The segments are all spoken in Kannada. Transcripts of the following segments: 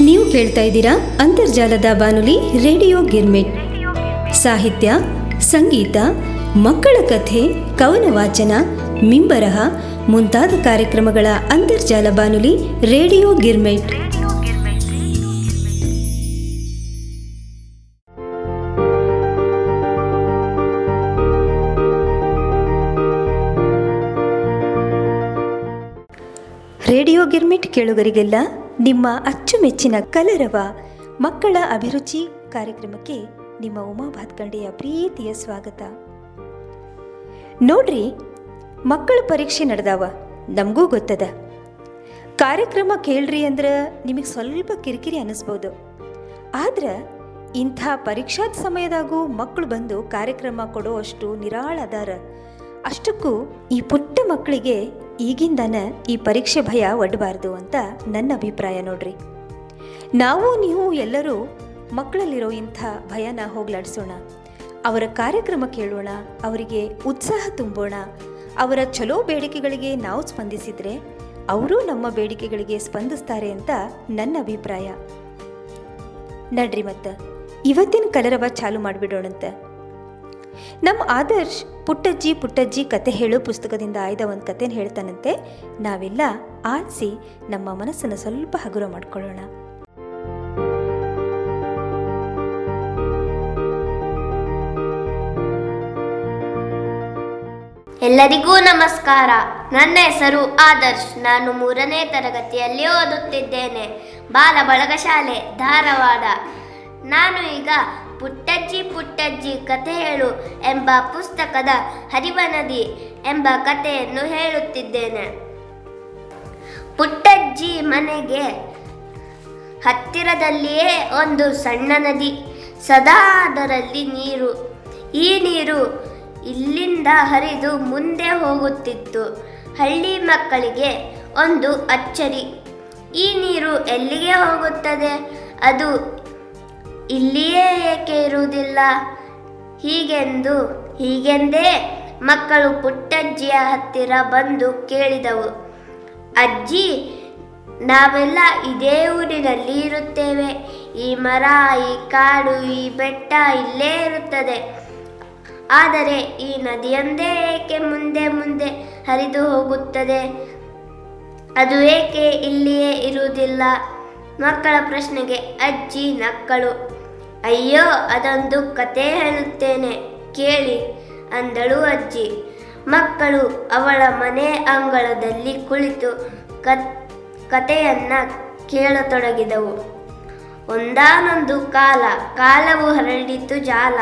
ನೀವು ಕೇಳ್ತಾ ಇದ್ದೀರಾ ಅಂತರ್ಜಾಲದ ಬಾನುಲಿ ರೇಡಿಯೋ ಗಿರ್ಮಿಟ್. ಸಾಹಿತ್ಯ, ಸಂಗೀತ, ಮಕ್ಕಳ ಕಥೆ, ಕವನ ವಾಚನ, ಮಿಂಬರಹ ಮುಂತಾದ ಕಾರ್ಯಕ್ರಮಗಳ ಅಂತರ್ಜಾಲ ಬಾನುಲಿ ರೇಡಿಯೋ ಗಿರ್ಮಿಟ್. ರೇಡಿಯೋ ಗಿರ್ಮಿಟ್ ಕೇಳುಗರಿಗೆಲ್ಲ ನಿಮ್ಮ ಅಚ್ಚುಮೆಚ್ಚಿನ ಕಲರವ ಮಕ್ಕಳ ಅಭಿರುಚಿ ಕಾರ್ಯಕ್ರಮಕ್ಕೆ ನಿಮ್ಮ ಉಮಾ ಭಾತ್ಕಂಡೆಯ ಪ್ರೀತಿಯ ಸ್ವಾಗತ. ನೋಡ್ರಿ, ಮಕ್ಕಳ ಪರೀಕ್ಷೆ ನಡೆದಾವ, ನಮಗೂ ಗೊತ್ತದ. ಕಾರ್ಯಕ್ರಮ ಕೇಳ್ರಿ ಅಂದ್ರೆ ನಿಮಗೆ ಸ್ವಲ್ಪ ಕಿರಿಕಿರಿ ಅನಿಸ್ಬೋದು. ಆದ್ರೆ ಇಂಥ ಪರೀಕ್ಷಾದ ಸಮಯದಾಗೂ ಮಕ್ಕಳು ಬಂದು ಕಾರ್ಯಕ್ರಮ ಕೊಡೋ ಅಷ್ಟು ನಿರಾಳ ಅದಾರ ಅಷ್ಟಕ್ಕೂ ಈ ಪುಟ್ಟ ಮಕ್ಕಳಿಗೆ ಈಗಿಂದನೇ ಈ ಪರೀಕ್ಷೆ ಭಯ ಒಡ್ಡಬಾರ್ದು ಅಂತ ನನ್ನ ಅಭಿಪ್ರಾಯ ನೋಡ್ರಿ. ನಾವು ನೀವು ಎಲ್ಲರೂ ಮಕ್ಕಳಲ್ಲಿರೋ ಇಂಥ ಭಯನ ಹೋಗ್ಲಾಡಿಸೋಣ. ಅವರ ಕಾರ್ಯಕ್ರಮ ಕೇಳೋಣ, ಅವರಿಗೆ ಉತ್ಸಾಹ ತುಂಬೋಣ. ಅವರ ಚಲೋ ಬೇಡಿಕೆಗಳಿಗೆ ನಾವು ಸ್ಪಂದಿಸಿದರೆ ಅವರು ನಮ್ಮ ಬೇಡಿಕೆಗಳಿಗೆ ಸ್ಪಂದಿಸ್ತಾರೆ ಅಂತ ನನ್ನ ಅಭಿಪ್ರಾಯ. ನಡ್ರಿ ಮತ್ತೆ, ಇವತ್ತಿನ ಕಲರವ ಚಾಲು ಮಾಡಿಬಿಡೋಣಂತ. ನಮ್ಮ ಆದರ್ಶ್ ಪುಟ್ಟಜ್ಜಿ ಪುಟ್ಟಜ್ಜಿ ಕತೆ ಹೇಳೋ ಪುಸ್ತಕದಿಂದ ಆಯ್ದ ಒಂದು ಕತೆನ ಹೇಳ್ತಾನಂತೆ. ನಾವೆಲ್ಲ ಆಲಿಸಿ ನಮ್ಮ ಮನಸ್ಸನ್ನು ಸ್ವಲ್ಪ ಹಗುರ ಮಾಡ್ಕೊಳ್ಳೋಣ. ಎಲ್ಲರಿಗೂ ನಮಸ್ಕಾರ. ನನ್ನ ಹೆಸರು ಆದರ್ಶ್. ನಾನು ಮೂರನೇ ತರಗತಿಯಲ್ಲಿ ಓದುತ್ತಿದ್ದೇನೆ. ಬಾಲ ಬಳಗ ಶಾಲೆ, ಧಾರವಾಡ. ನಾನು ಈಗ ಪುಟ್ಟಜ್ಜಿ ಪುಟ್ಟಜ್ಜಿ ಕಥೆ ಹೇಳು ಎಂಬ ಪುಸ್ತಕದ ಹರಿವ ನದಿ ಎಂಬ ಕಥೆಯನ್ನು ಹೇಳುತ್ತಿದ್ದೇನೆ. ಪುಟ್ಟಜ್ಜಿ ಮನೆಗೆ ಹತ್ತಿರದಲ್ಲಿಯೇ ಒಂದು ಸಣ್ಣ ನದಿ, ಸದಾ ಅದರಲ್ಲಿ ನೀರು. ಈ ನೀರು ಇಲ್ಲಿಂದ ಹರಿದು ಮುಂದೆ ಹೋಗುತ್ತಿತ್ತು. ಹಳ್ಳಿ ಮಕ್ಕಳಿಗೆ ಒಂದು ಅಚ್ಚರಿ. ಈ ನೀರು ಎಲ್ಲಿಗೆ ಹೋಗುತ್ತದೆ? ಅದು ಇಲ್ಲಿಯೇ ಏಕೆ ಇರುವುದಿಲ್ಲ? ಹೀಗೆಂದು, ಹೀಗೆಂದೇ ಮಕ್ಕಳು ಪುಟ್ಟಜ್ಜಿಯ ಹತ್ತಿರ ಬಂದು ಕೇಳಿದವು. ಅಜ್ಜಿ, ನಾವೆಲ್ಲ ಇದೇ ಊರಿನಲ್ಲಿ ಇರುತ್ತೇವೆ. ಈ ಮರ, ಈ ಕಾಡು, ಈ ಬೆಟ್ಟ ಇಲ್ಲೇ ಇರುತ್ತದೆ. ಆದರೆ ಈ ನದಿಯೊಂದೇ ಏಕೆ ಮುಂದೆ ಮುಂದೆ ಹರಿದು ಹೋಗುತ್ತದೆ? ಅದು ಏಕೆ ಇಲ್ಲಿಯೇ ಇರುವುದಿಲ್ಲ? ಮಕ್ಕಳ ಪ್ರಶ್ನೆಗೆ ಅಜ್ಜಿ ನಕ್ಕಳು. ಅಯ್ಯೋ, ಅದೊಂದು ಕತೆ ಹೇಳುತ್ತೇನೆ, ಕೇಳಿ, ಅಂದಳು ಅಜ್ಜಿ. ಮಕ್ಕಳು ಅವಳ ಮನೆ ಅಂಗಳದಲ್ಲಿ ಕುಳಿತು ಕತ್, ಕತೆಯನ್ನ ಕೇಳತೊಡಗಿದವು. ಒಂದಾನೊಂದು ಕಾಲ, ಕಾಲವು ಹರಡಿತು ಜಾಲ.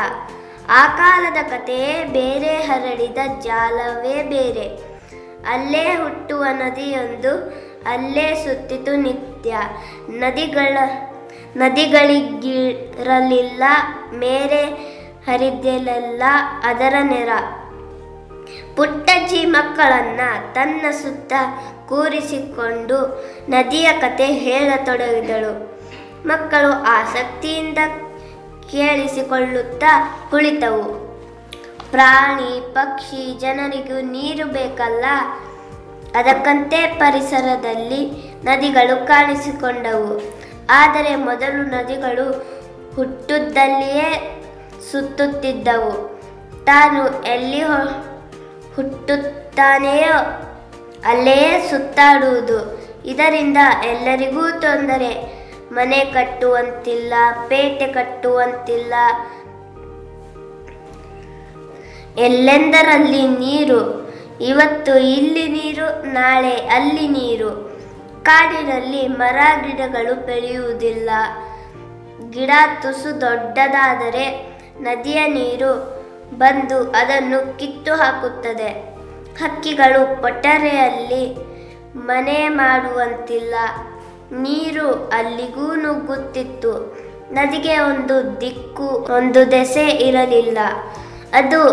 ಆ ಕಾಲದ ಕಥೆಯೇ ಬೇರೆ ಹರಡಿದ ಜಾಲವೇ ಬೇರೆ. ಅಲ್ಲೇ ಹುಟ್ಟುವ ನದಿಯೊಂದು, ಅಲ್ಲೇ ಸುತ್ತಿತು ನಿತ್ಯ. ನದಿಗಳ ನದಿಗಳಿಗಿರಲಿಲ್ಲ, ಮೇರೆ ಹರಿದೆಲೆಲ್ಲ ಅದರ ನೆರ. ಪುಟ್ಟಜ್ಜಿ ಮಕ್ಕಳನ್ನ ತನ್ನ ಸುತ್ತ ಕೂರಿಸಿಕೊಂಡು ನದಿಯ ಕತೆ ಹೇಳತೊಡಗಿದಳು. ಮಕ್ಕಳು ಆಸಕ್ತಿಯಿಂದ ಕೇಳಿಸಿಕೊಳ್ಳುತ್ತಾ ಕುಳಿತವು. ಪ್ರಾಣಿ, ಪಕ್ಷಿ, ಜನರಿಗೂ ನೀರು ಬೇಕಲ್ಲ. ಅದಕ್ಕಂತೆ ಪರಿಸರದಲ್ಲಿ ನದಿಗಳು ಕಾಣಿಸಿಕೊಂಡವು. ಆದರೆ ಮೊದಲು ನದಿಗಳು ಹುಟ್ಟುದಲ್ಲಿಯೇ ಸುತ್ತುತ್ತಿದ್ದವು. ತಾನು ಎಲ್ಲಿ ಹುಟ್ಟುತ್ತಾನೆಯೋ ಅಲ್ಲಿಯೇ ಸುತ್ತಾಡುವುದು. ಇದರಿಂದ ಎಲ್ಲರಿಗೂ ತೊಂದರೆ. ಮನೆ ಕಟ್ಟುವಂತಿಲ್ಲ, ಪೇಟೆ ಕಟ್ಟುವಂತಿಲ್ಲ. ಎಲ್ಲೆಂದರಲ್ಲಿ ನೀರು? ಇವತ್ತು ಇಲ್ಲಿ ನೀರು, ನಾಳೆ ಅಲ್ಲಿ ನೀರು. ಕಾಡಿನಲ್ಲಿ ಮರ ಗಿಡಗಳು ಬೆಳೆಯುವುದಿಲ್ಲ. ಗಿಡ ತುಸು ದೊಡ್ಡದಾದರೆ ನದಿಯ ನೀರು ಬಂದು ಅದನ್ನು ಕಿತ್ತು ಹಾಕುತ್ತದೆ. ಹಕ್ಕಿಗಳು ಪೊಟ್ಟರೆಯಲ್ಲಿ ಮನೆ ಮಾಡುವಂತಿಲ್ಲ. ನೀರು ಅಲ್ಲಿಗೂ ನುಗ್ಗುತ್ತಿತ್ತು. ನದಿಗೆ ಒಂದು ದಿಕ್ಕು, ಒಂದು ದೆಸೆ ಇರಲಿಲ್ಲ. ಅದು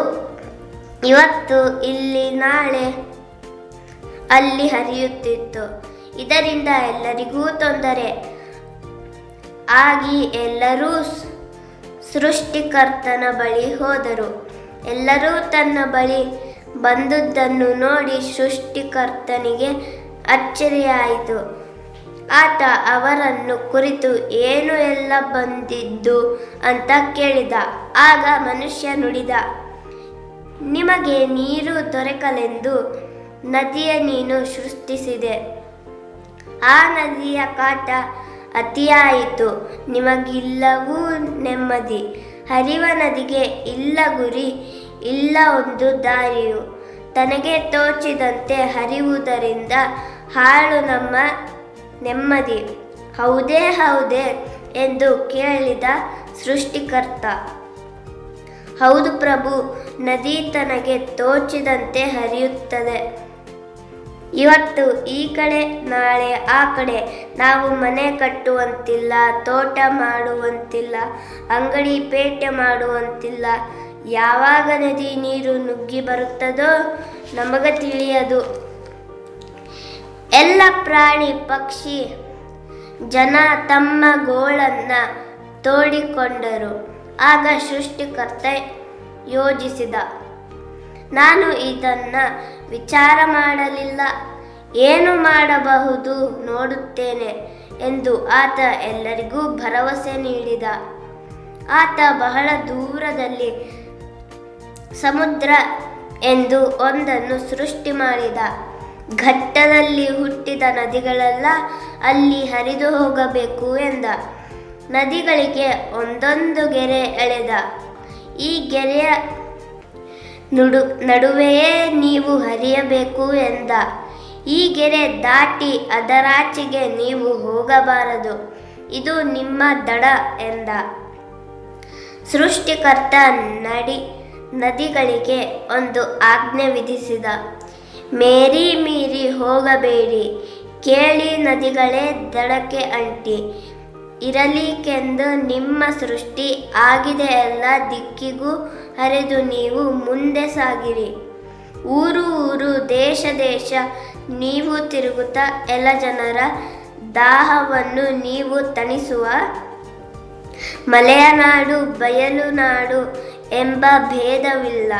ಇವತ್ತು, ಇಲ್ಲಿ, ನಾಳೆ ಅಲ್ಲಿ ಹರಿಯುತ್ತಿತ್ತು. ಇದರಿಂದ ಎಲ್ಲರಿಗೂ ತೊಂದರೆ. ಆಗಿ ಎಲ್ಲರೂ ಸೃಷ್ಟಿಕರ್ತನ ಬಳಿ ಹೋದರು. ಎಲ್ಲರೂ ತನ್ನ ಬಳಿ ಬಂದದ್ದನ್ನು ನೋಡಿ ಸೃಷ್ಟಿಕರ್ತನಿಗೆ ಅಚ್ಚರಿಯಾಯಿತು. ಆತ ಅವರನ್ನು ಕುರಿತು ಏನು ಎಲ್ಲ ಬಂದಿದ್ದು ಅಂತ ಕೇಳಿದ. ಆಗ ಮನುಷ್ಯ ನುಡಿದ, ನಿಮಗೆ ನೀರು ದೊರಕಲೆಂದು ನದಿಯ ನೀನು ಸೃಷ್ಟಿಸಿದೆ. ಆ ನದಿಯ ಕಾಟ ಅತಿಯಾಯಿತು. ನಿಮಗಿಲ್ಲವೂ ನೆಮ್ಮದಿ. ಹರಿವ ನದಿಗೆ ಇಲ್ಲ ಗುರಿ, ಇಲ್ಲ ಒಂದು ದಾರಿಯು. ತನಗೆ ತೋಚಿದಂತೆ ಹರಿಯುವುದರಿಂದ ಹಾಳು ನಮ್ಮ ನೆಮ್ಮದಿ. ಹೌದೇ ಹೌದೇ ಎಂದು ಕೇಳಿದ ಸೃಷ್ಟಿಕರ್ತ. ಹೌದು ಪ್ರಭು, ನದಿ ತನಗೆ ತೋಚಿದಂತೆ ಹರಿಯುತ್ತದೆ. ಇವತ್ತು ಈ ಕಡೆ, ನಾಳೆ ಆ ಕಡೆ. ನಾವು ಮನೆ ಕಟ್ಟುವಂತಿಲ್ಲ, ತೋಟ ಮಾಡುವಂತಿಲ್ಲ, ಅಂಗಡಿ ಪೇಟೆ ಮಾಡುವಂತಿಲ್ಲ. ಯಾವಾಗ ನದಿ ನೀರು ನುಗ್ಗಿ ಬರುತ್ತದೋ ನಮಗೆ ತಿಳಿಯದು. ಎಲ್ಲ ಪ್ರಾಣಿ, ಪಕ್ಷಿ, ಜನ ತಮ್ಮ ಗೋಳನ್ನ ತೋಡಿಕೊಂಡರು. ಆಗ ಸೃಷ್ಟಿಕರ್ತ ಯೋಜಿಸಿದ, ನಾನು ಇದನ್ನ ವಿಚಾರ ಮಾಡಲಿಲ್ಲ. ಏನು ಮಾಡಬಹುದು ನೋಡುತ್ತೇನೆ ಎಂದು ಆತ ಎಲ್ಲರಿಗೂ ಭರವಸೆ ನೀಡಿದ. ಆತ ಬಹಳ ದೂರದಲ್ಲಿ ಸಮುದ್ರ ಎಂದು ಒಂದನ್ನು ಸೃಷ್ಟಿ ಮಾಡಿದ. ಘಟ್ಟದಲ್ಲಿ ಹುಟ್ಟಿದ ನದಿಗಳೆಲ್ಲ ಅಲ್ಲಿ ಹರಿದು ಹೋಗಬೇಕು ಎಂದ. ನದಿಗಳಿಗೆ ಒಂದೊಂದು ಗೆರೆ ಎಳೆದ. ಈ ಗೆರೆಯ ನುಡು, ನಡುವೆಯೇ ನೀವು ಹರಿಯಬೇಕು ಎಂದ. ಈ ಗೆರೆ ದಾಟಿ ಅದರಾಚೆಗೆ ನೀವು ಹೋಗಬಾರದು. ಇದು ನಿಮ್ಮ ದಡ ಎಂದ. ಸೃಷ್ಟಿಕರ್ತ ನಡಿ, ನದಿಗಳಿಗೆ ಒಂದು ಆಜ್ಞೆ ವಿಧಿಸಿದ. ಮೇರಿ ಮೀರಿ ಹೋಗಬೇಡಿ, ಕೇಳಿ ನದಿಗಳೇ ದಡಕ್ಕೆ ಅಂಟಿ ಇರಲಿಕ್ಕೆಂದು ನಿಮ್ಮ ಸೃಷ್ಟಿ ಆಗಿದೆ ಎಲ್ಲ ದಿಕ್ಕಿಗೂ ಹರಿದು ನೀವು ಮುಂದೆ ಸಾಗಿರಿ. ಊರು ಊರು, ದೇಶ ದೇಶ, ನೀವು ತಿರುಗುತ್ತಾ ಎಲ್ಲ ಜನರ ದಾಹವನ್ನು ನೀವು ತಣಿಸುವ. ಮಲೆಯನಾಡು ಬಯಲು ನಾಡು ಎಂಬ ಭೇದವಿಲ್ಲ.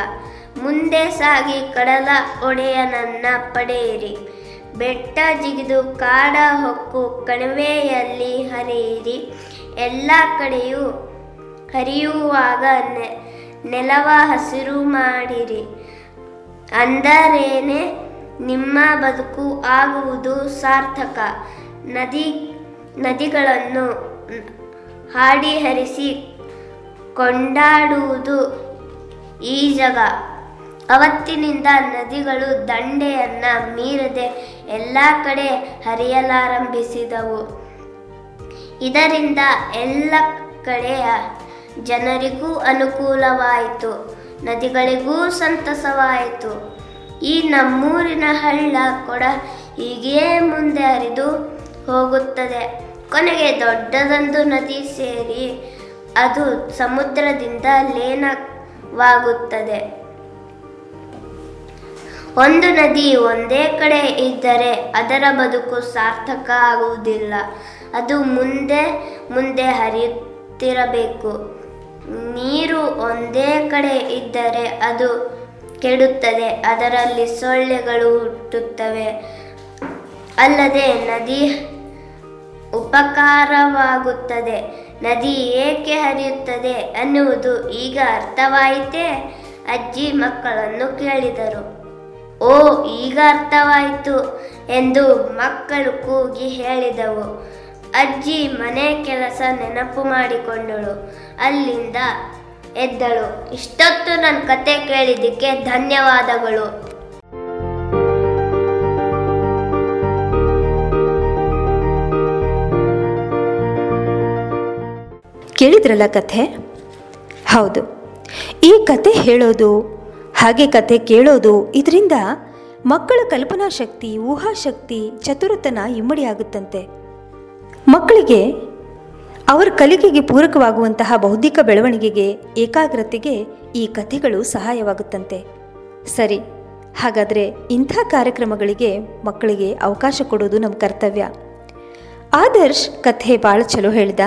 ಮುಂದೆ ಸಾಗಿ ಕಡಲ ಒಡೆಯನನ್ನ ಪಡೆಯಿರಿ. ಬೆಟ್ಟ ಜಿಗಿದು ಕಾಡ ಹೊಕ್ಕು ಕಣಿವೆಯಲ್ಲಿ ಹರಿಯಿರಿ. ಎಲ್ಲ ಕಡೆಯೂ ಹರಿಯುವಾಗ ನೆಲವ ಹಸಿರು ಮಾಡಿರಿ. ಅಂದರೇನೆ ನಿಮ್ಮ ಬದುಕು ಆಗುವುದು ಸಾರ್ಥಕ. ನದಿ, ನದಿಗಳನ್ನು ಹಾಡಿ ಹರಿಸಿ ಕೊಂಡಾಡುವುದು ಈ ಜಗ. ಅವತ್ತಿನಿಂದ ನದಿಗಳು ದಂಡೆಯನ್ನ ಮೀರದೆ ಎಲ್ಲ ಕಡೆ ಹರಿಯಲಾರಂಭಿಸಿದವು. ಇದರಿಂದ ಎಲ್ಲ ಕಡೆಯ ಜನರಿಗೂ ಅನುಕೂಲವಾಯಿತು, ನದಿಗಳಿಗೂ ಸಂತಸವಾಯಿತು. ಈ ನಮ್ಮೂರಿನ ಹಳ್ಳ ಕೊಡ ಹೀಗೇ ಮುಂದೆ ಹರಿದು ಹೋಗುತ್ತದೆ. ಕೊನೆಗೆ ದೊಡ್ಡದೊಂದು ನದಿ ಸೇರಿ ಅದು ಸಮುದ್ರದಿಂದ ಲೀನವಾಗುತ್ತದೆ. ಒಂದು ನದಿ ಒಂದೇ ಕಡೆ ಇದ್ದರೆ ಅದರ ಬದುಕು ಸಾರ್ಥಕ ಆಗುವುದಿಲ್ಲ. ಅದು ಮುಂದೆ ಮುಂದೆ ಹರಿಯುತ್ತಿರಬೇಕು. ನೀರು ಒಂದೇ ಕಡೆ ಇದ್ದರೆ ಅದು ಕೆಡುತ್ತದೆ, ಅದರಲ್ಲಿ ಸೊಳ್ಳೆಗಳು ಹುಟ್ಟುತ್ತವೆ. ಅಲ್ಲದೆ ನದಿ ಉಪಕಾರವಾಗುತ್ತದೆ. ನದಿ ಏಕೆ ಹರಿಯುತ್ತದೆ ಅನ್ನುವುದು ಈಗ ಅರ್ಥವಾಯಿತೇ? ಅಜ್ಜಿ ಮಕ್ಕಳನ್ನು ಕೇಳಿದರು. ಓ, ಈಗ ಅರ್ಥವಾಯಿತು ಎಂದು ಮಕ್ಕಳು ಕೂಗಿ ಹೇಳಿದವು. ಅಜ್ಜಿ ಮನೆ ಕೆಲಸ ನೆನಪು ಮಾಡಿಕೊಂಡಳು. ಅಲ್ಲಿಂದ ಎದ್ದಳು. ಇಷ್ಟೊತ್ತು ನನ್ನ ಕತೆ ಕೇಳಿದ್ದಕ್ಕೆ ಧನ್ಯವಾದಗಳು. ಕೇಳಿದ್ರಲ್ಲ ಕಥೆ? ಹೌದು. ಈ ಕತೆ ಹೇಳೋದು ಹಾಗೆ ಕತೆ ಕೇಳೋದು ಇದರಿಂದ ಮಕ್ಕಳ ಕಲ್ಪನಾ ಶಕ್ತಿ ಊಹಾಶಕ್ತಿ ಚತುರತನ ಇಮ್ಮಡಿ ಆಗುತ್ತಂತೆ. ಮಕ್ಕಳಿಗೆ ಅವರ ಕಲಿಕೆಗೆ ಪೂರಕವಾಗುವಂತಹ ಬೌದ್ಧಿಕ ಬೆಳವಣಿಗೆಗೆ, ಏಕಾಗ್ರತೆಗೆ ಈ ಕಥೆಗಳು ಸಹಾಯವಾಗುತ್ತಂತೆ. ಸರಿ, ಹಾಗಾದರೆ ಇಂಥ ಕಾರ್ಯಕ್ರಮಗಳಿಗೆ ಮಕ್ಕಳಿಗೆ ಅವಕಾಶ ಕೊಡೋದು ನಮ್ಮ ಕರ್ತವ್ಯ. ಆದರ್ಶ್ ಕಥೆ ಭಾಳ ಚಲೋ ಹೇಳ್ದ.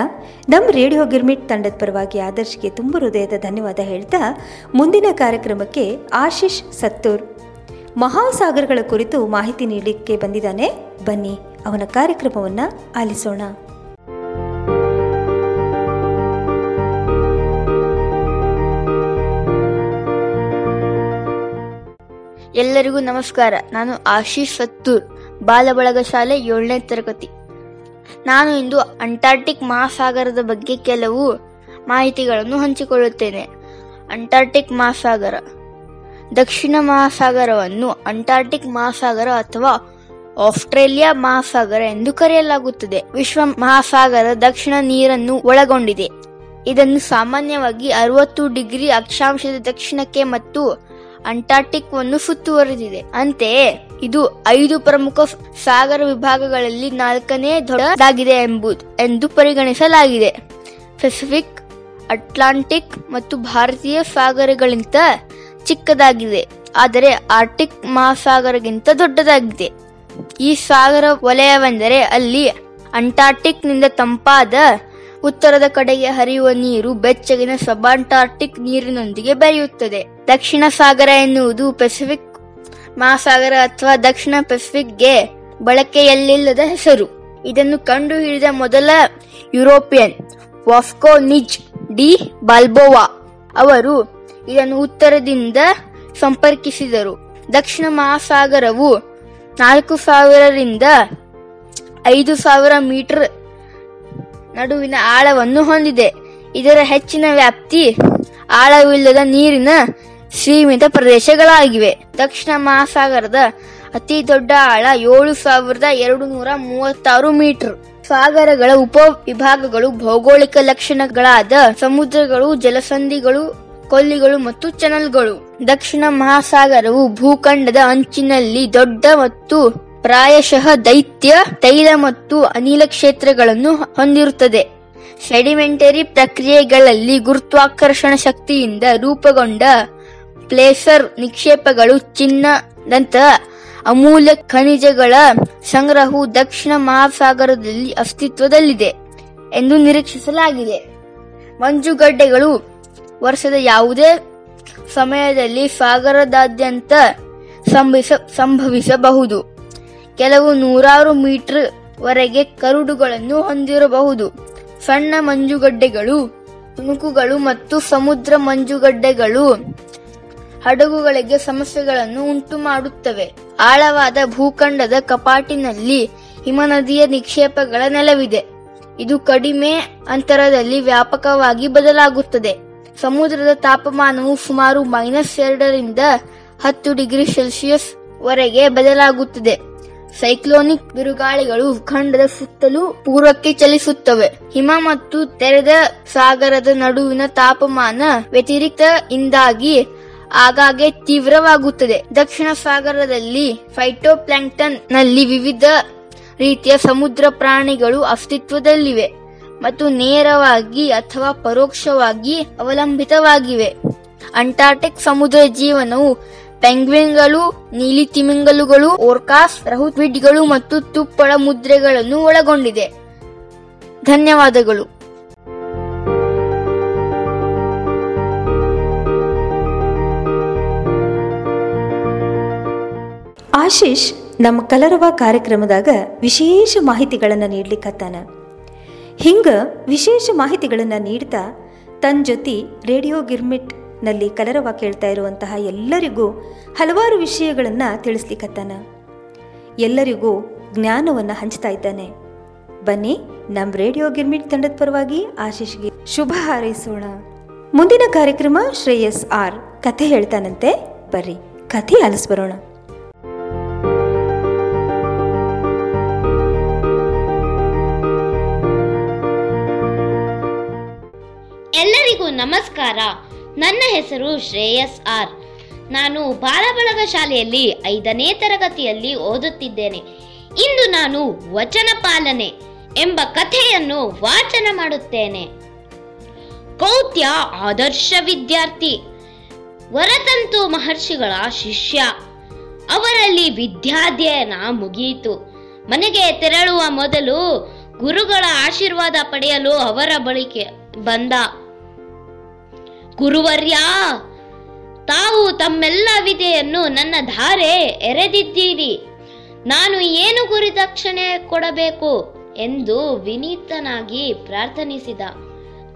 ನಮ್ಮ ರೇಡಿಯೋ ಗಿರ್ಮಿಟ್ ತಂಡದ ಪರವಾಗಿ ಆದರ್ಶ್ಗೆ ತುಂಬ ಹೃದಯದ ಧನ್ಯವಾದ ಹೇಳ್ತಾ ಮುಂದಿನ ಕಾರ್ಯಕ್ರಮಕ್ಕೆ ಆಶೀಶ್ ಸತ್ತೂರ್. ಮಹಾಸಾಗರಗಳ ಕುರಿತು ಮಾಹಿತಿ ನೀಡಲಿಕ್ಕೆ ಬಂದಿದ್ದಾನೆ ಬನ್ನಿ, ಅವನ ಕಾರ್ಯಕ್ರಮವನ್ನು ಆಲಿಸೋಣ. ಎಲ್ಲರಿಗೂ ನಮಸ್ಕಾರ, ನಾನು ಆಶೀಶ್ ಸತ್ತೂರ್, ಬಾಲಬಳಗ ಶಾಲೆ ಏಳನೇ ತರಗತಿ. ನಾನು ಇಂದು ಅಂಟಾರ್ಟಿಕ್ ಮಹಾಸಾಗರದ ಬಗ್ಗೆ ಕೆಲವು ಮಾಹಿತಿಗಳನ್ನು ಹಂಚಿಕೊಳ್ಳುತ್ತೇನೆ. ಅಂಟಾರ್ಟಿಕ್ ಮಹಾಸಾಗರ. ದಕ್ಷಿಣ ಮಹಾಸಾಗರವನ್ನು ಅಂಟಾರ್ಟಿಕ್ ಮಹಾಸಾಗರ ಅಥವಾ ಆಸ್ಟ್ರೇಲಿಯಾ ಮಹಾಸಾಗರ ಎಂದು ಕರೆಯಲಾಗುತ್ತದೆ. ವಿಶ್ವ ಮಹಾಸಾಗರ ದಕ್ಷಿಣ ನೀರನ್ನು ಒಳಗೊಂಡಿದೆ. ಇದನ್ನು ಸಾಮಾನ್ಯವಾಗಿ ಅರವತ್ತು ಡಿಗ್ರಿ ಅಕ್ಷಾಂಶದ ದಕ್ಷಿಣಕ್ಕೆ ಮತ್ತು ಅಂಟಾರ್ಟಿಕ್ ವನ್ನು ಸುತ್ತುವರೆದಿದೆ. ಅಂತೆಯೇ, ಇದು ಐದು ಪ್ರಮುಖ ಸಾಗರ ವಿಭಾಗಗಳಲ್ಲಿ ನಾಲ್ಕನೇ ದೊಡ್ಡದಾಗಿದೆ ಎಂಬುದು ಎಂದು ಪರಿಗಣಿಸಲಾಗಿದೆ. ಪೆಸಿಫಿಕ್, ಅಟ್ಲಾಂಟಿಕ್ ಮತ್ತು ಭಾರತೀಯ ಸಾಗರಗಳಿಗಿಂತ ಚಿಕ್ಕದಾಗಿದೆ, ಆದರೆ ಆರ್ಟಿಕ್ ಮಹಾಸಾಗರಗಿಂತ ದೊಡ್ಡದಾಗಿದೆ. ಈ ಸಾಗರ ವಲಯವೆಂದರೆ ಅಲ್ಲಿ ಅಂಟಾರ್ಟಿಕ್ನಿಂದ ತಂಪಾದ ಉತ್ತರದ ಕಡೆಗೆ ಹರಿಯುವ ನೀರು ಬೆಚ್ಚಗಿನ ಸಬಾಂಟಾರ್ಟಿಕ್ ನೀರಿನೊಂದಿಗೆ ಬೆರೆಯುತ್ತದೆ. ದಕ್ಷಿಣ ಸಾಗರ ಎನ್ನುವುದು ಪೆಸಿಫಿಕ್ ಮಹಾಸಾಗರ ಅಥವಾ ದಕ್ಷಿಣ ಪೆಸಿಫಿಕ್ಗೆ ಬಳಕೆಯಲ್ಲಿಲ್ಲದ ಹೆಸರು. ಇದನ್ನು ಕಂಡುಹಿಡಿದ ಮೊದಲ European Vasco Nunez de Balboa ಅವರು ಇದನ್ನು ಉತ್ತರದಿಂದ ಸಂಪರ್ಕಿಸಿದರು. ದಕ್ಷಿಣ ಮಹಾಸಾಗರವು ನಾಲ್ಕು ಸಾವಿರರಿಂದ ಐದು ಸಾವಿರ ಮೀಟರ್ ನಡುವಿನ ಆಳವನ್ನು ಹೊಂದಿದೆ. ಇದರ ಹೆಚ್ಚಿನ ವ್ಯಾಪ್ತಿ ಆಳವಿಲ್ಲದ ನೀರಿನ ಸೀಮಿತ ಪ್ರದೇಶಗಳಾಗಿವೆ. ದಕ್ಷಿಣ ಮಹಾಸಾಗರದ ಅತಿ ದೊಡ್ಡ ಆಳ ಏಳು ಸಾವಿರದ ಎರಡು ನೂರ ಮೂವತ್ತಾರು ಮೀಟರ್. ಸಾಗರಗಳ ಉಪ ವಿಭಾಗಗಳು ಭೌಗೋಳಿಕ ಲಕ್ಷಣಗಳಾದ ಸಮುದ್ರಗಳು, ಜಲಸಂಧಿಗಳು, ಕೊಲ್ಲಿಗಳು ಮತ್ತು ಚನಲ್ಗಳು. ದಕ್ಷಿಣ ಮಹಾಸಾಗರವು ಭೂಖಂಡದ ಅಂಚಿನಲ್ಲಿ ದೊಡ್ಡ ಮತ್ತು ಪ್ರಾಯಶಃ ದೈತ್ಯ, ತೈಲ ಮತ್ತು ಅನಿಲ ಕ್ಷೇತ್ರಗಳನ್ನು ಹೊಂದಿರುತ್ತದೆ. ಸೆಡಿಮೆಂಟರಿ ಪ್ರಕ್ರಿಯೆಗಳಲ್ಲಿ ಗುರುತ್ವಾಕರ್ಷಣ ಶಕ್ತಿಯಿಂದ ರೂಪುಗೊಂಡ ಪ್ಲೇಸರ್ ನಿಕ್ಷೇಪಗಳು ಚಿನ್ನದಂತಹ ಅಮೂಲ್ಯ ಖನಿಜಗಳ ಸಂಗ್ರಹವು ದಕ್ಷಿಣ ಮಹಾಸಾಗರದಲ್ಲಿ ಅಸ್ತಿತ್ವದಲ್ಲಿದೆ ಎಂದು ನಿರೀಕ್ಷಿಸಲಾಗಿದೆ. ಮಂಜುಗಡ್ಡೆಗಳು ವರ್ಷದ ಯಾವುದೇ ಸಮಯದಲ್ಲಿ ಸಾಗರದಾದ್ಯಂತ ಸಂಭವಿಸ, ಸಂಭವಿಸಬಹುದು. ಕೆಲವು ನೂರಾರು ಮೀಟರ್ ವರೆಗೆ ಕರುಡುಗಳನ್ನು ಹೊಂದಿರಬಹುದು. ಸಣ್ಣ ಮಂಜುಗಡ್ಡೆಗಳು, ತುಣುಕುಗಳು ಮತ್ತು ಸಮುದ್ರ ಮಂಜುಗಡ್ಡೆಗಳು ಹಡಗುಗಳಿಗೆ ಸಮಸ್ಯೆಗಳನ್ನು ಉಂಟು ಮಾಡುತ್ತವೆ ಆಳವಾದ ಭೂಖಂಡದ ಕಪಾಟಿನಲ್ಲಿ ಹಿಮನದಿಯ ನಿಕ್ಷೇಪಗಳ ನೆಲವಿದೆ. ಇದು ಕಡಿಮೆ ಅಂತರದಲ್ಲಿ ವ್ಯಾಪಕವಾಗಿ ಬದಲಾಗುತ್ತದೆ. ಸಮುದ್ರದ ತಾಪಮಾನವು ಸುಮಾರು ಮೈನಸ್ ಎರಡರಿಂದ ಹತ್ತು ಡಿಗ್ರಿ ಸೆಲ್ಸಿಯಸ್ ವರೆಗೆ ಬದಲಾಗುತ್ತದೆ. ಸೈಕ್ಲೋನಿಕ್ ಬಿರುಗಾಳಿಗಳು ಖಂಡದ ಸುತ್ತಲೂ ಪೂರ್ವಕ್ಕೆ ಚಲಿಸುತ್ತವೆ. ಹಿಮ ಮತ್ತು ತೆರೆದ ಸಾಗರದ ನಡುವಿನ ತಾಪಮಾನ ವ್ಯತಿರಿಕ್ತ ಇಂದಾಗಿ ಆಗಾಗ್ಗೆ ತೀವ್ರವಾಗುತ್ತದೆ. ದಕ್ಷಿಣ ಸಾಗರದಲ್ಲಿ ಫೈಟೋಪ್ಲಾಂಕ್ಟನ್ನಲ್ಲಿ ವಿವಿಧ ರೀತಿಯ ಸಮುದ್ರ ಪ್ರಾಣಿಗಳು ಅಸ್ತಿತ್ವದಲ್ಲಿವೆ ಮತ್ತು ನೇರವಾಗಿ ಅಥವಾ ಪರೋಕ್ಷವಾಗಿ ಅವಲಂಬಿತವಾಗಿವೆ. ಅಂಟಾರ್ಟಿಕ್ ಸಮುದ್ರ ಜೀವನವು ಪೆಂಗ್ವಿನ್ಗಳು ನೀಲಿ ತಿಮಿಂಗಲುಗಳು ಓರ್ಕಾಸ್ ರಹುಟ್ವಿಡ್ಗಳು ಮತ್ತು ತುಪ್ಪಳ ಮುದ್ರೆಗಳನ್ನು ಒಳಗೊಂಡಿದೆ. ಧನ್ಯವಾದಗಳು. ಆಶೀಶ್ ನಮ್ಮ ಕಲರವ ಕಾರ್ಯಕ್ರಮದಾಗ ವಿಶೇಷ ಮಾಹಿತಿಗಳನ್ನು ನೀಡ್ಲಿಕ್ಕತ್ತಾನ ಹಿಂಗ ವಿಶೇಷ ಮಾಹಿತಿಗಳನ್ನು ನೀಡ್ತಾ ತನ್ನ ಜೊತೆ ರೇಡಿಯೋ ಗಿರ್ಮಿಟ್ನಲ್ಲಿ ಕಲರವ ಕೇಳ್ತಾ ಇರುವಂತಹ ಎಲ್ಲರಿಗೂ ಹಲವಾರು ವಿಷಯಗಳನ್ನು ತಿಳಿಸ್ಲಿಕ್ಕತ್ತಾನ ಎಲ್ಲರಿಗೂ ಜ್ಞಾನವನ್ನು ಹಂಚ್ತಾ ಇದ್ದಾನೆ. ಬನ್ನಿ ನಮ್ಮ ರೇಡಿಯೋ ಗಿರ್ಮಿಟ್ ತಂಡದ ಪರವಾಗಿ ಆಶೀಶ್ಗೆ ಶುಭ ಹಾರೈಸೋಣ. ಮುಂದಿನ ಕಾರ್ಯಕ್ರಮ ಶ್ರೇಯಸ್ ಆರ್. ಕಥೆ ಹೇಳ್ತಾನಂತೆ. ಬರ್ರಿ, ಕಥೆ ಆಲಿಸ್ಬರೋಣ ಎಲ್ಲರಿಗೂ ನಮಸ್ಕಾರ. ನನ್ನ ಹೆಸರು ಶ್ರೇಯಸ್ ಆರ್. ನಾನು ಬಾಲಬಳಗ ಶಾಲೆಯಲ್ಲಿ ಐದನೇ ತರಗತಿಯಲ್ಲಿ ಓದುತ್ತಿದ್ದೇನೆ. ಇಂದು ನಾನು ವಚನ ಪಾಲನೆ ಎಂಬ ಕಥೆಯನ್ನು ವಾಚನ ಮಾಡುತ್ತೇನೆ. ಕೌತ್ಯ ಆದರ್ಶ ವಿದ್ಯಾರ್ಥಿ. ವರತಂತು ಮಹರ್ಷಿಗಳ ಶಿಷ್ಯ. ಅವರಲ್ಲಿ ವಿದ್ಯಾಧ್ಯಯನ ಮುಗಿಯಿತು ಮನೆಗೆ ತೆರಳುವ ಮೊದಲು ಗುರುಗಳ ಆಶೀರ್ವಾದ ಪಡೆಯಲು ಅವರ ಬಳಿಕೆ ಬಂದ. ಗುರುವರ್ಯ, ತಾವು ತಮ್ಮೆಲ್ಲ ವಿದೆಯನ್ನು ನನ್ನ ಧಾರೆ ಎರೆದಿದ್ದೀರಿ. ನಾನು ಏನು ಗುರಿದಕ್ಷಿಣೆ ಕೊಡಬೇಕು ಎಂದು ವಿನೀತನಾಗಿ ಪ್ರಾರ್ಥನಿಸಿದ.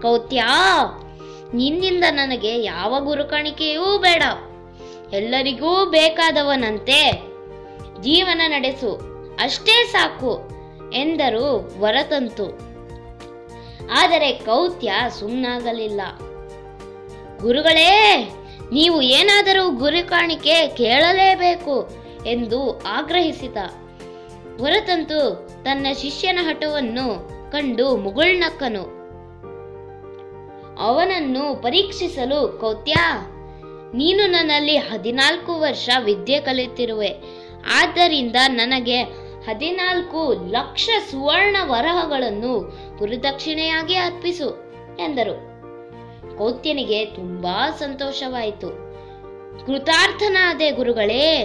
ಕೌತ್ಯ, ನಿನ್ನಿಂದ ನನಗೆ ಯಾವ ಗುರುಕಾಣಿಕೆಯೂ ಬೇಡ. ಎಲ್ಲರಿಗೂ ಬೇಕಾದವನಂತೆ ಜೀವನ ನಡೆಸು, ಅಷ್ಟೇ ಸಾಕು ಎಂದರು ವರತಂತು. ಆದರೆ ಕೌತ್ಯ ಸುಮ್ಮನಾಗಲಿಲ್ಲ ಗುರುಗಳೇ, ನೀವು ಏನಾದರೂ ಗುರು ಕಾಣಿಕೆ ಕೇಳಲೇಬೇಕು ಎಂದು ಆಗ್ರಹಿಸಿದ. ಹೊರತಂತು ತನ್ನ ಶಿಷ್ಯನ ಹಠವನ್ನು ಕಂಡು ಮುಗುಳ್ನಕ್ಕನು. ಅವನನ್ನು ಪರೀಕ್ಷಿಸಲು, ಕೌತ್ಯ, ನೀನು ನನ್ನಲ್ಲಿ ಹದಿನಾಲ್ಕು ವರ್ಷ ವಿದ್ಯೆ ಕಲಿತಿರುವೆ. ಆದ್ದರಿಂದ ನನಗೆ ಹದಿನಾಲ್ಕು ಲಕ್ಷ ಸುವರ್ಣ ವರಹಗಳನ್ನು ಗುರುದಕ್ಷಿಣೆಯಾಗಿ ಅರ್ಪಿಸು ಎಂದರು. ಕೌತ್ಯನಿಗೆ ತುಂಬಾ ಸಂತೋಷವಾಯಿತು. ಕೃತಾರ್ಥನಾದೆ ಗುರುಗಳೇ,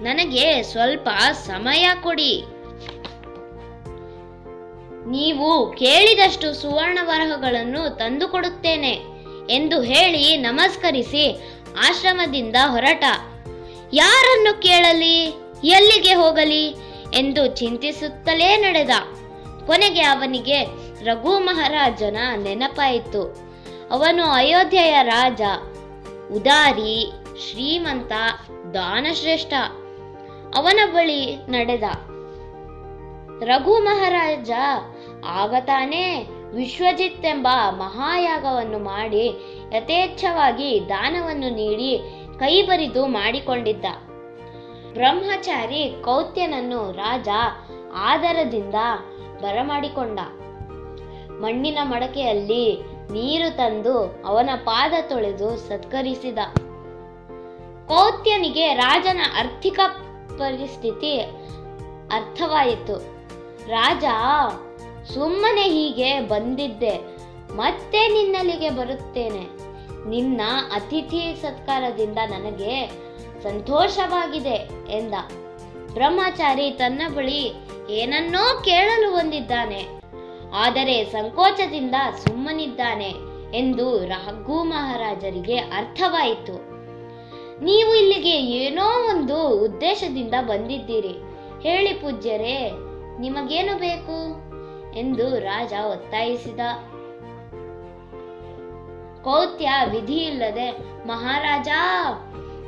ನನಗೆ ಸ್ವಲ್ಪ ಸಮಯ ಕೊಡಿ. ನೀವು ಕೇಳಿದಷ್ಟು ಸುವರ್ಣ ವರಹಗಳನ್ನು ತಂದುಕೊಡುತ್ತೇನೆ ಎಂದು ಹೇಳಿ ನಮಸ್ಕರಿಸಿ ಆಶ್ರಮದಿಂದ ಹೊರಟ. ಯಾರನ್ನು ಕೇಳಲಿ, ಎಲ್ಲಿಗೆ ಹೋಗಲಿ ಎಂದು ಚಿಂತಿಸುತ್ತಲೇ ನಡೆದ. ಕೊನೆಗೆ ಅವನಿಗೆ ರಘು ಮಹಾರಾಜನ ನೆನಪಾಯಿತು. ಅವನು ಅಯೋಧ್ಯೆಯ ರಾಜ. ಉದಾರಿ, ಶ್ರೀಮಂತ, ದಾನಶ್ರೇಷ್ಠ. ಅವನ ಬಳಿ ನಡೆದ. ರಘು ಮಹಾರಾಜ, ಆಗ ತಾನೇ ವಿಶ್ವಜಿತ್ ಎಂಬ ಮಹಾಯಾಗವನ್ನು ಮಾಡಿ ಯಥೇಚ್ಛವಾಗಿ ದಾನವನ್ನು ನೀಡಿ ಕೈಬರಿದು ಮಾಡಿಕೊಂಡಿದ್ದ. ಬ್ರಹ್ಮಚಾರಿ ಕೌತ್ಯನನ್ನು ರಾಜ ಆದರದಿಂದ ಬರಮಾಡಿಕೊಂಡ. ಮಣ್ಣಿನ ಮಡಕೆಯಲ್ಲಿ ನೀರು ತಂದು ಅವನ ಪಾದ ತೊಳೆದು ಸತ್ಕರಿಸಿದ. ಕೌತ್ಯನಿಗೆ ರಾಜನ ಆರ್ಥಿಕ ಪರಿಸ್ಥಿತಿ ಅರ್ಥವಾಯಿತು. ರಾಜ, ಸುಮ್ಮನೆ ಹೀಗೆ ಬಂದಿದ್ದೆ. ಮತ್ತೆ ನಿನ್ನಲ್ಲಿಗೆ ಬರುತ್ತೇನೆ. ನಿನ್ನ ಅತಿಥಿ ಸತ್ಕಾರದಿಂದ ನನಗೆ ಸಂತೋಷವಾಗಿದೆ ಎಂದ. ಬ್ರಹ್ಮಚಾರಿ ತನ್ನ ಬಳಿ ಏನನ್ನೋ ಕೇಳಲು ಬಂದಿದ್ದಾನೆ. ಆದರೆ ಸಂಕೋಚದಿಂದ ಸುಮ್ಮನಿದ್ದಾನೆ ಎಂದು ರಾಘು ಮಹಾರಾಜರಿಗೆ ಅರ್ಥವಾಯಿತು. ನೀವು ಇಲ್ಲಿಗೆ ಏನೋ ಒಂದು ಉದ್ದೇಶದಿಂದ ಬಂದಿದ್ದೀರಿ. ಹೇಳಿ ಪೂಜ್ಯರೇ, ನಿಮಗೇನು ಬೇಕು? ಎಂದು ರಾಜ ಒತ್ತಾಯಿಸಿದ. ಕೌತ್ಯ ವಿಧಿ ಇಲ್ಲದೆ ಮಹಾರಾಜ,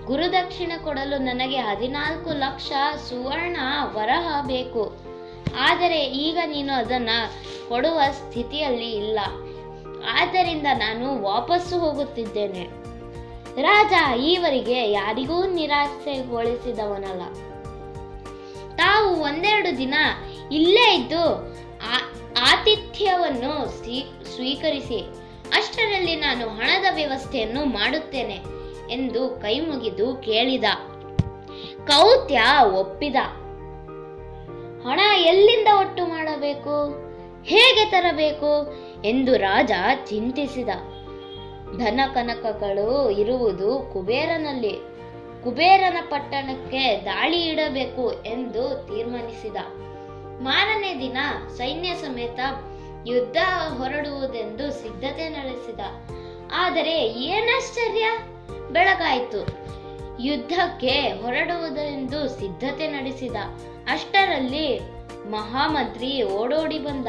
ಗುರುದಕ್ಷಿಣೆ ಕೊಡಲು ನನಗೆ ಹದಿನಾಲ್ಕು ಲಕ್ಷ ಸುವರ್ಣ ವರಹ ಬೇಕು. ಆದರೆ ಈಗ ನೀನು ಅದನ್ನ ಕೊಡುವ ಸ್ಥಿತಿಯಲ್ಲಿ ಇಲ್ಲ. ಆದ್ದರಿಂದ ನಾನು ವಾಪಸ್ಸು ಹೋಗುತ್ತಿದ್ದೇನೆ. ರಾಜ ಈವರೆಗೆ ಯಾರಿಗೂ ನಿರಾಸೆಗೊಳಿಸಿದವನಲ್ಲ. ತಾವು ಒಂದೆರಡು ದಿನ ಇಲ್ಲೇ ಇದ್ದು ಆತಿಥ್ಯವನ್ನು ಸ್ವೀ- ಸ್ವೀಕರಿಸಿ, ಅಷ್ಟರಲ್ಲಿ ನಾನು ಹಣದ ವ್ಯವಸ್ಥೆಯನ್ನು ಮಾಡುತ್ತೇನೆ ಎಂದು ಕೈಮುಗಿದು ಕೇಳಿದ. ಕೌತ್ಯ ಒಪ್ಪಿದ. ಹಣ ಎಲ್ಲಿಂದ ಒಟ್ಟು ಮಾಡಬೇಕು? ಹೇಗೆ ತರಬೇಕು? ಎಂದು ರಾಜ ಚಿಂತಿಸಿದ. ಧನ ಕನಕಗಳು ಇರುವುದು ಕುಬೇರನಲ್ಲಿ. ಕುಬೇರನ ಪಟ್ಟಣಕ್ಕೆ ದಾಳಿ ಇಡಬೇಕು ಎಂದು ತೀರ್ಮಾನಿಸಿದ. ಮಾರನೇ ದಿನ ಸೈನ್ಯ ಸಮೇತ ಯುದ್ಧ ಹೊರಡುವುದೆಂದು ಸಿದ್ಧತೆ ನಡೆಸಿದ. ಆದರೆ ಏನಾಶ್ಚರ್ಯ? ಬೆಳಗಾಯಿತು. ಯುದ್ಧಕ್ಕೆ ಹೊರಡುವುದೆಂದು ಸಿದ್ಧತೆ ನಡೆಸಿದ. ಅಷ್ಟರಲ್ಲಿ ಮಹಾಮಂತ್ರಿ ಓಡೋಡಿ ಬಂದ.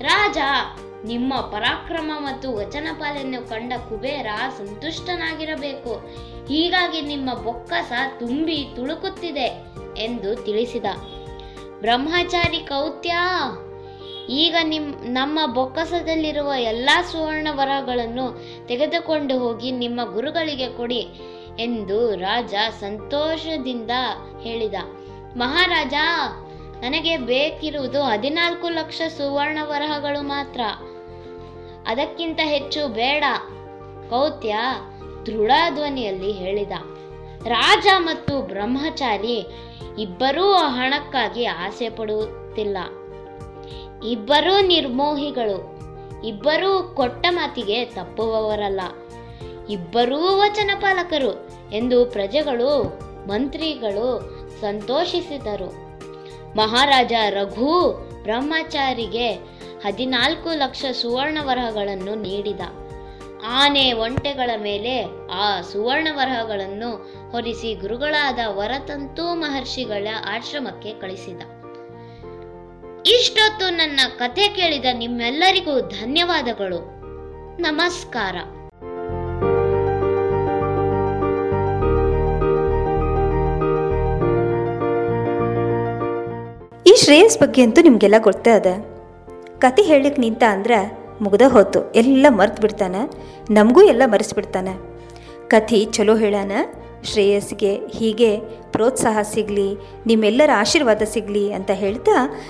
ರಾಜ, ನಿಮ್ಮ ಪರಾಕ್ರಮ ಮತ್ತು ವಚನ ಪಾಲನೆ ಕಂಡ ಕುಬೇರ ಸಂತುಷ್ಟನಾಗಿರಬೇಕು. ಹೀಗಾಗಿ ನಿಮ್ಮ ಬೊಕ್ಕಸ ತುಂಬಿ ತುಳುಕುತ್ತಿದೆ ಎಂದು ತಿಳಿಸಿದ. ಬ್ರಹ್ಮಚಾರಿ ಕೌತ್ಯ, ಈಗ ನಿಮ್, ನಮ್ಮ ಬೊಕ್ಕಸದಲ್ಲಿರುವ ಎಲ್ಲಾ ಸುವರ್ಣ ವರಗಳನ್ನು ತೆಗೆದುಕೊಂಡು ಹೋಗಿ ನಿಮ್ಮ ಗುರುಗಳಿಗೆ ಕೊಡಿ. ಎಂದು ರಾಜ ಸಂತೋಷದಿಂದ ಹೇಳಿದ. ಮಹಾರಾಜ, ನನಗೆ ಬೇಕಿರುವುದು ಹದಿನಾಲ್ಕು ಲಕ್ಷ ಸುವರ್ಣ ವರಹಗಳು ಮಾತ್ರ. ಅದಕ್ಕಿಂತ ಹೆಚ್ಚು ಬೇಡ ಕೌತ್ಯ ದೃಢ ಧ್ವನಿಯಲ್ಲಿ ಹೇಳಿದ. ರಾಜ ಮತ್ತು ಬ್ರಹ್ಮಚಾರಿ ಇಬ್ಬರೂ ಹಣಕ್ಕಾಗಿ ಆಸೆ ಪಡುತ್ತಿಲ್ಲ. ಇಬ್ಬರೂ ನಿರ್ಮೋಹಿಗಳು, ಇಬ್ಬರೂ ಕೊಟ್ಟ ಮಾತಿಗೆ ತಪ್ಪುವವರಲ್ಲ. ಇಬ್ಬರೂ ವಚನ ಪಾಲಕರು ಎಂದು ಪ್ರಜೆಗಳು, ಮಂತ್ರಿಗಳು ಸಂತೋಷಿಸಿದರು. ಮಹಾರಾಜ ರಘು ಬ್ರಹ್ಮಚಾರಿಗೆ ಹದಿನಾಲ್ಕು ಲಕ್ಷ ಸುವರ್ಣ ವರಹಗಳನ್ನು ನೀಡಿದ. ಆನೆ ಒಂಟೆಗಳ ಮೇಲೆ ಆ ಸುವರ್ಣ ವರಹಗಳನ್ನು ಹೊರಿಸಿ ಗುರುಗಳಾದ ವರತಂತು ಮಹರ್ಷಿಗಳ ಆಶ್ರಮಕ್ಕೆ ಕಳಿಸಿದ. ಇಷ್ಟೊತ್ತು ನನ್ನ ಕಥೆ ಕೇಳಿದ ನಿಮ್ಮೆಲ್ಲರಿಗೂ ಧನ್ಯವಾದಗಳು. ನಮಸ್ಕಾರ. ಶ್ರೇಯಸ್ ಬಗ್ಗೆ ಅಂತೂ ನಿಮಗೆಲ್ಲ ಗೊತ್ತೇ ಅದ. ಕತೆ ಹೇಳಕ್ಕೆ ನಿಂತ ಅಂದ್ರೆ ಮುಗ್ದ ಹೋತು. ಎಲ್ಲ ಮರ್ತು ಬಿಡ್ತಾನೆ. ನಮಗೂ ಎಲ್ಲ ಮರೆಸ್ಬಿಡ್ತಾನೆ. ಕಥೆ ಚಲೋ ಹೇಳಾನ ಶ್ರೇಯಸ್ಗೆ ಹೀಗೆ ಪ್ರೋತ್ಸಾಹ ಸಿಗಲಿ, ನಿಮ್ಮೆಲ್ಲರ ಆಶೀರ್ವಾದ ಸಿಗಲಿ ಅಂತ ಹೇಳ್ತಾ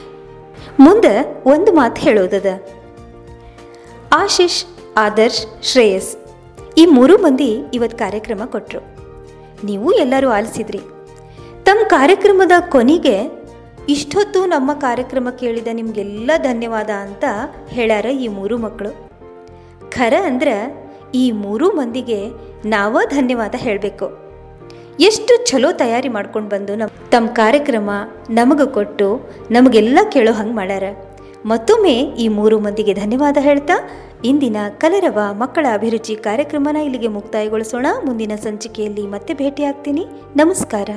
ಮುಂದೆ ಒಂದು ಮಾತು ಹೇಳೋದದ. ಆಶೀಶ್, ಆದರ್ಶ್, ಶ್ರೇಯಸ್ ಈ ಮೂರು ಮಂದಿ ಇವತ್ತು ಕಾರ್ಯಕ್ರಮ ಕೊಟ್ಟರು ನೀವು ಎಲ್ಲರೂ ಆಲಿಸಿದ್ರಿ. ತಮ್ಮ ಕಾರ್ಯಕ್ರಮದ ಕೊನೆಗೆ ಇಷ್ಟೊತ್ತು ನಮ್ಮ ಕಾರ್ಯಕ್ರಮ ಕೇಳಿದ ನಿಮಗೆಲ್ಲ ಧನ್ಯವಾದ ಅಂತ ಹೇಳ್ಯಾರ ಈ ಮೂರು ಮಕ್ಕಳು. ಖರ ಅಂದ್ರೆ ಈ ಮೂರು ಮಂದಿಗೆ ನಾವ ಧನ್ಯವಾದ ಹೇಳಬೇಕು. ಎಷ್ಟು ಚಲೋ ತಯಾರಿ ಮಾಡ್ಕೊಂಡು ಬಂದು ನಮ್ಮ ತಮ್ಮ ಕಾರ್ಯಕ್ರಮ ನಮಗೆ ಕೊಟ್ಟು ನಮಗೆಲ್ಲ ಕೇಳೋ ಹಂಗೆ ಮಾಡ್ಯಾರ. ಮತ್ತೊಮ್ಮೆ ಈ ಮೂರು ಮಂದಿಗೆ ಧನ್ಯವಾದ ಹೇಳ್ತಾ, ಇಂದಿನ ಕಲರವ ಮಕ್ಕಳ ಅಭಿರುಚಿ ಕಾರ್ಯಕ್ರಮನ ಇಲ್ಲಿಗೆ ಮುಕ್ತಾಯಗೊಳಿಸೋಣ. ಮುಂದಿನ ಸಂಚಿಕೆಯಲ್ಲಿ ಮತ್ತೆ ಭೇಟಿಯಾಗ್ತೀನಿ. ನಮಸ್ಕಾರ.